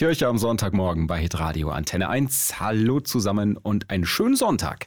Kirche am Sonntagmorgen bei Hitradio Antenne 1. Hallo zusammen und einen schönen Sonntag.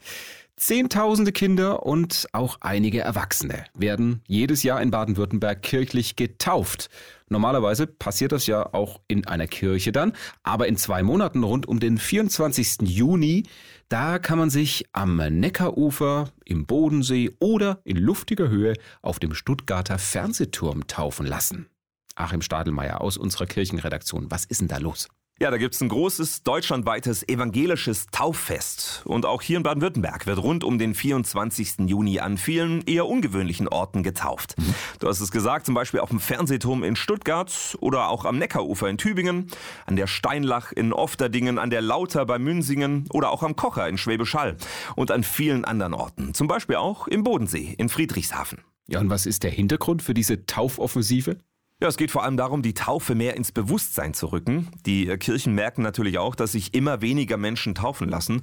Zehntausende Kinder und auch einige Erwachsene werden jedes Jahr in Baden-Württemberg kirchlich getauft. Normalerweise passiert das ja auch in einer Kirche dann, aber in zwei Monaten rund um den 24. Juni, da kann man sich am Neckarufer, im Bodensee oder in luftiger Höhe auf dem Stuttgarter Fernsehturm taufen lassen. Achim Stadelmeier aus unserer Kirchenredaktion, was ist denn da los? Ja, da gibt's ein großes deutschlandweites evangelisches Tauffest. Und auch hier in Baden-Württemberg wird rund um den 24. Juni an vielen eher ungewöhnlichen Orten getauft. Mhm. Du hast es gesagt, zum Beispiel auf dem Fernsehturm in Stuttgart oder auch am Neckarufer in Tübingen, an der Steinlach in Ofterdingen, an der Lauter bei Münsingen oder auch am Kocher in Schwäbisch Hall und an vielen anderen Orten. Zum Beispiel auch im Bodensee in Friedrichshafen. Ja, und was ist der Hintergrund für diese Taufoffensive? Ja, es geht vor allem darum, die Taufe mehr ins Bewusstsein zu rücken. Die äh, Kirchen merken natürlich auch, dass sich immer weniger Menschen taufen lassen. Mhm.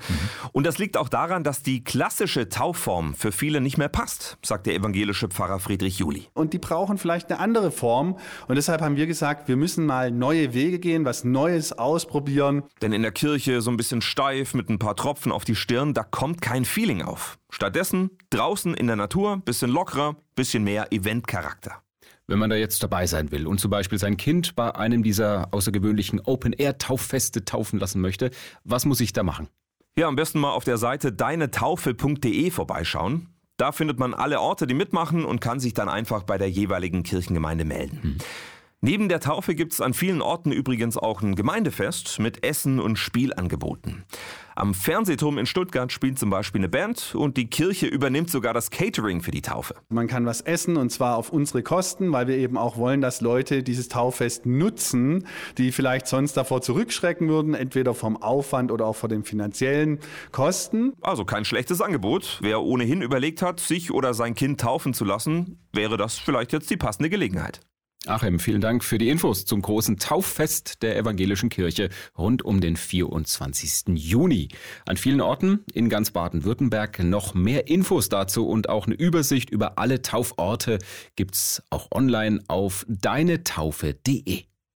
Und das liegt auch daran, dass die klassische Taufform für viele nicht mehr passt, sagt der evangelische Pfarrer Friedrich Juli. Und die brauchen vielleicht eine andere Form. Und deshalb haben wir gesagt, wir müssen mal neue Wege gehen, was Neues ausprobieren. Denn in der Kirche so ein bisschen steif mit ein paar Tropfen auf die Stirn, da kommt kein Feeling auf. Stattdessen draußen in der Natur, bisschen lockerer, bisschen mehr Eventcharakter. Wenn man da jetzt dabei sein will und zum Beispiel sein Kind bei einem dieser außergewöhnlichen Open-Air-Tauffeste taufen lassen möchte, was muss ich da machen? Ja, am besten mal auf der Seite deinetaufe.de vorbeischauen. Da findet man alle Orte, die mitmachen und kann sich dann einfach bei der jeweiligen Kirchengemeinde melden. Hm. Neben der Taufe gibt's an vielen Orten übrigens auch ein Gemeindefest mit Essen und Spielangeboten. Am Fernsehturm in Stuttgart spielt zum Beispiel eine Band und die Kirche übernimmt sogar das Catering für die Taufe. Man kann was essen und zwar auf unsere Kosten, weil wir eben auch wollen, dass Leute dieses Tauffest nutzen, die vielleicht sonst davor zurückschrecken würden, entweder vom Aufwand oder auch vor den finanziellen Kosten. Also kein schlechtes Angebot. Wer ohnehin überlegt hat, sich oder sein Kind taufen zu lassen, wäre das vielleicht jetzt die passende Gelegenheit. Achim, vielen Dank für die Infos zum großen Tauffest der evangelischen Kirche rund um den 24. Juni. An vielen Orten in ganz Baden-Württemberg noch mehr Infos dazu und auch eine Übersicht über alle Tauforte gibt's auch online auf deinetaufe.de.